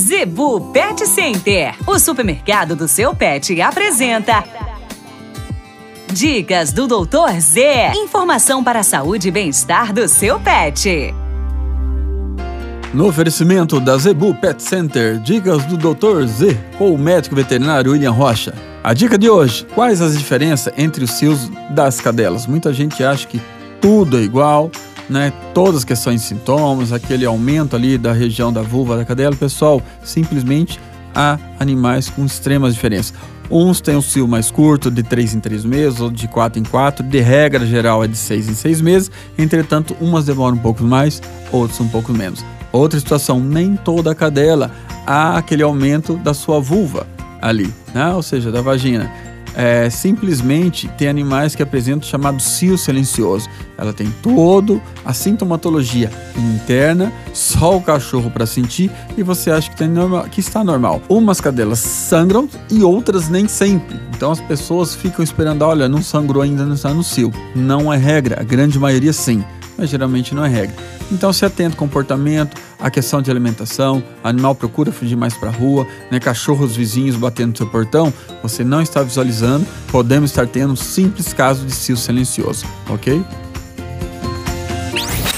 Zebu Pet Center, o supermercado do seu pet, apresenta. Dicas do Doutor Z. Informação para a saúde e bem-estar do seu pet. No oferecimento da Zebu Pet Center, dicas do Dr. Z com o médico veterinário William Rocha. A dica de hoje: quais as diferenças entre os cios das cadelas? Muita gente acha que tudo é igual, né? Todas as questões de sintomas, aquele aumento ali da região da vulva da cadela, pessoal, simplesmente há animais com extremas diferenças. Uns têm o cio mais curto, de 3 em 3 meses, ou de 4 em 4, de regra geral é de 6 em 6 meses, entretanto, umas demoram um pouco mais, outras um pouco menos. Outra situação, nem toda a cadela há aquele aumento da sua vulva ali, né? ou seja, da vagina é, simplesmente tem animais que apresentam o chamado cio silencioso. Ela tem todo a sintomatologia interna, só o cachorro para sentir e você acha que, tem normal, que está normal. Umas cadelas sangram e outras nem sempre. Então as pessoas ficam esperando, olha, não sangrou ainda, não está no cio. Não é regra, a grande maioria sim, mas geralmente não é regra. Então se atenta ao comportamento, a questão de alimentação, animal procura fugir mais para a rua, né, cachorros vizinhos batendo no seu portão, você não está visualizando, podemos estar tendo um simples caso de cio silencioso, ok?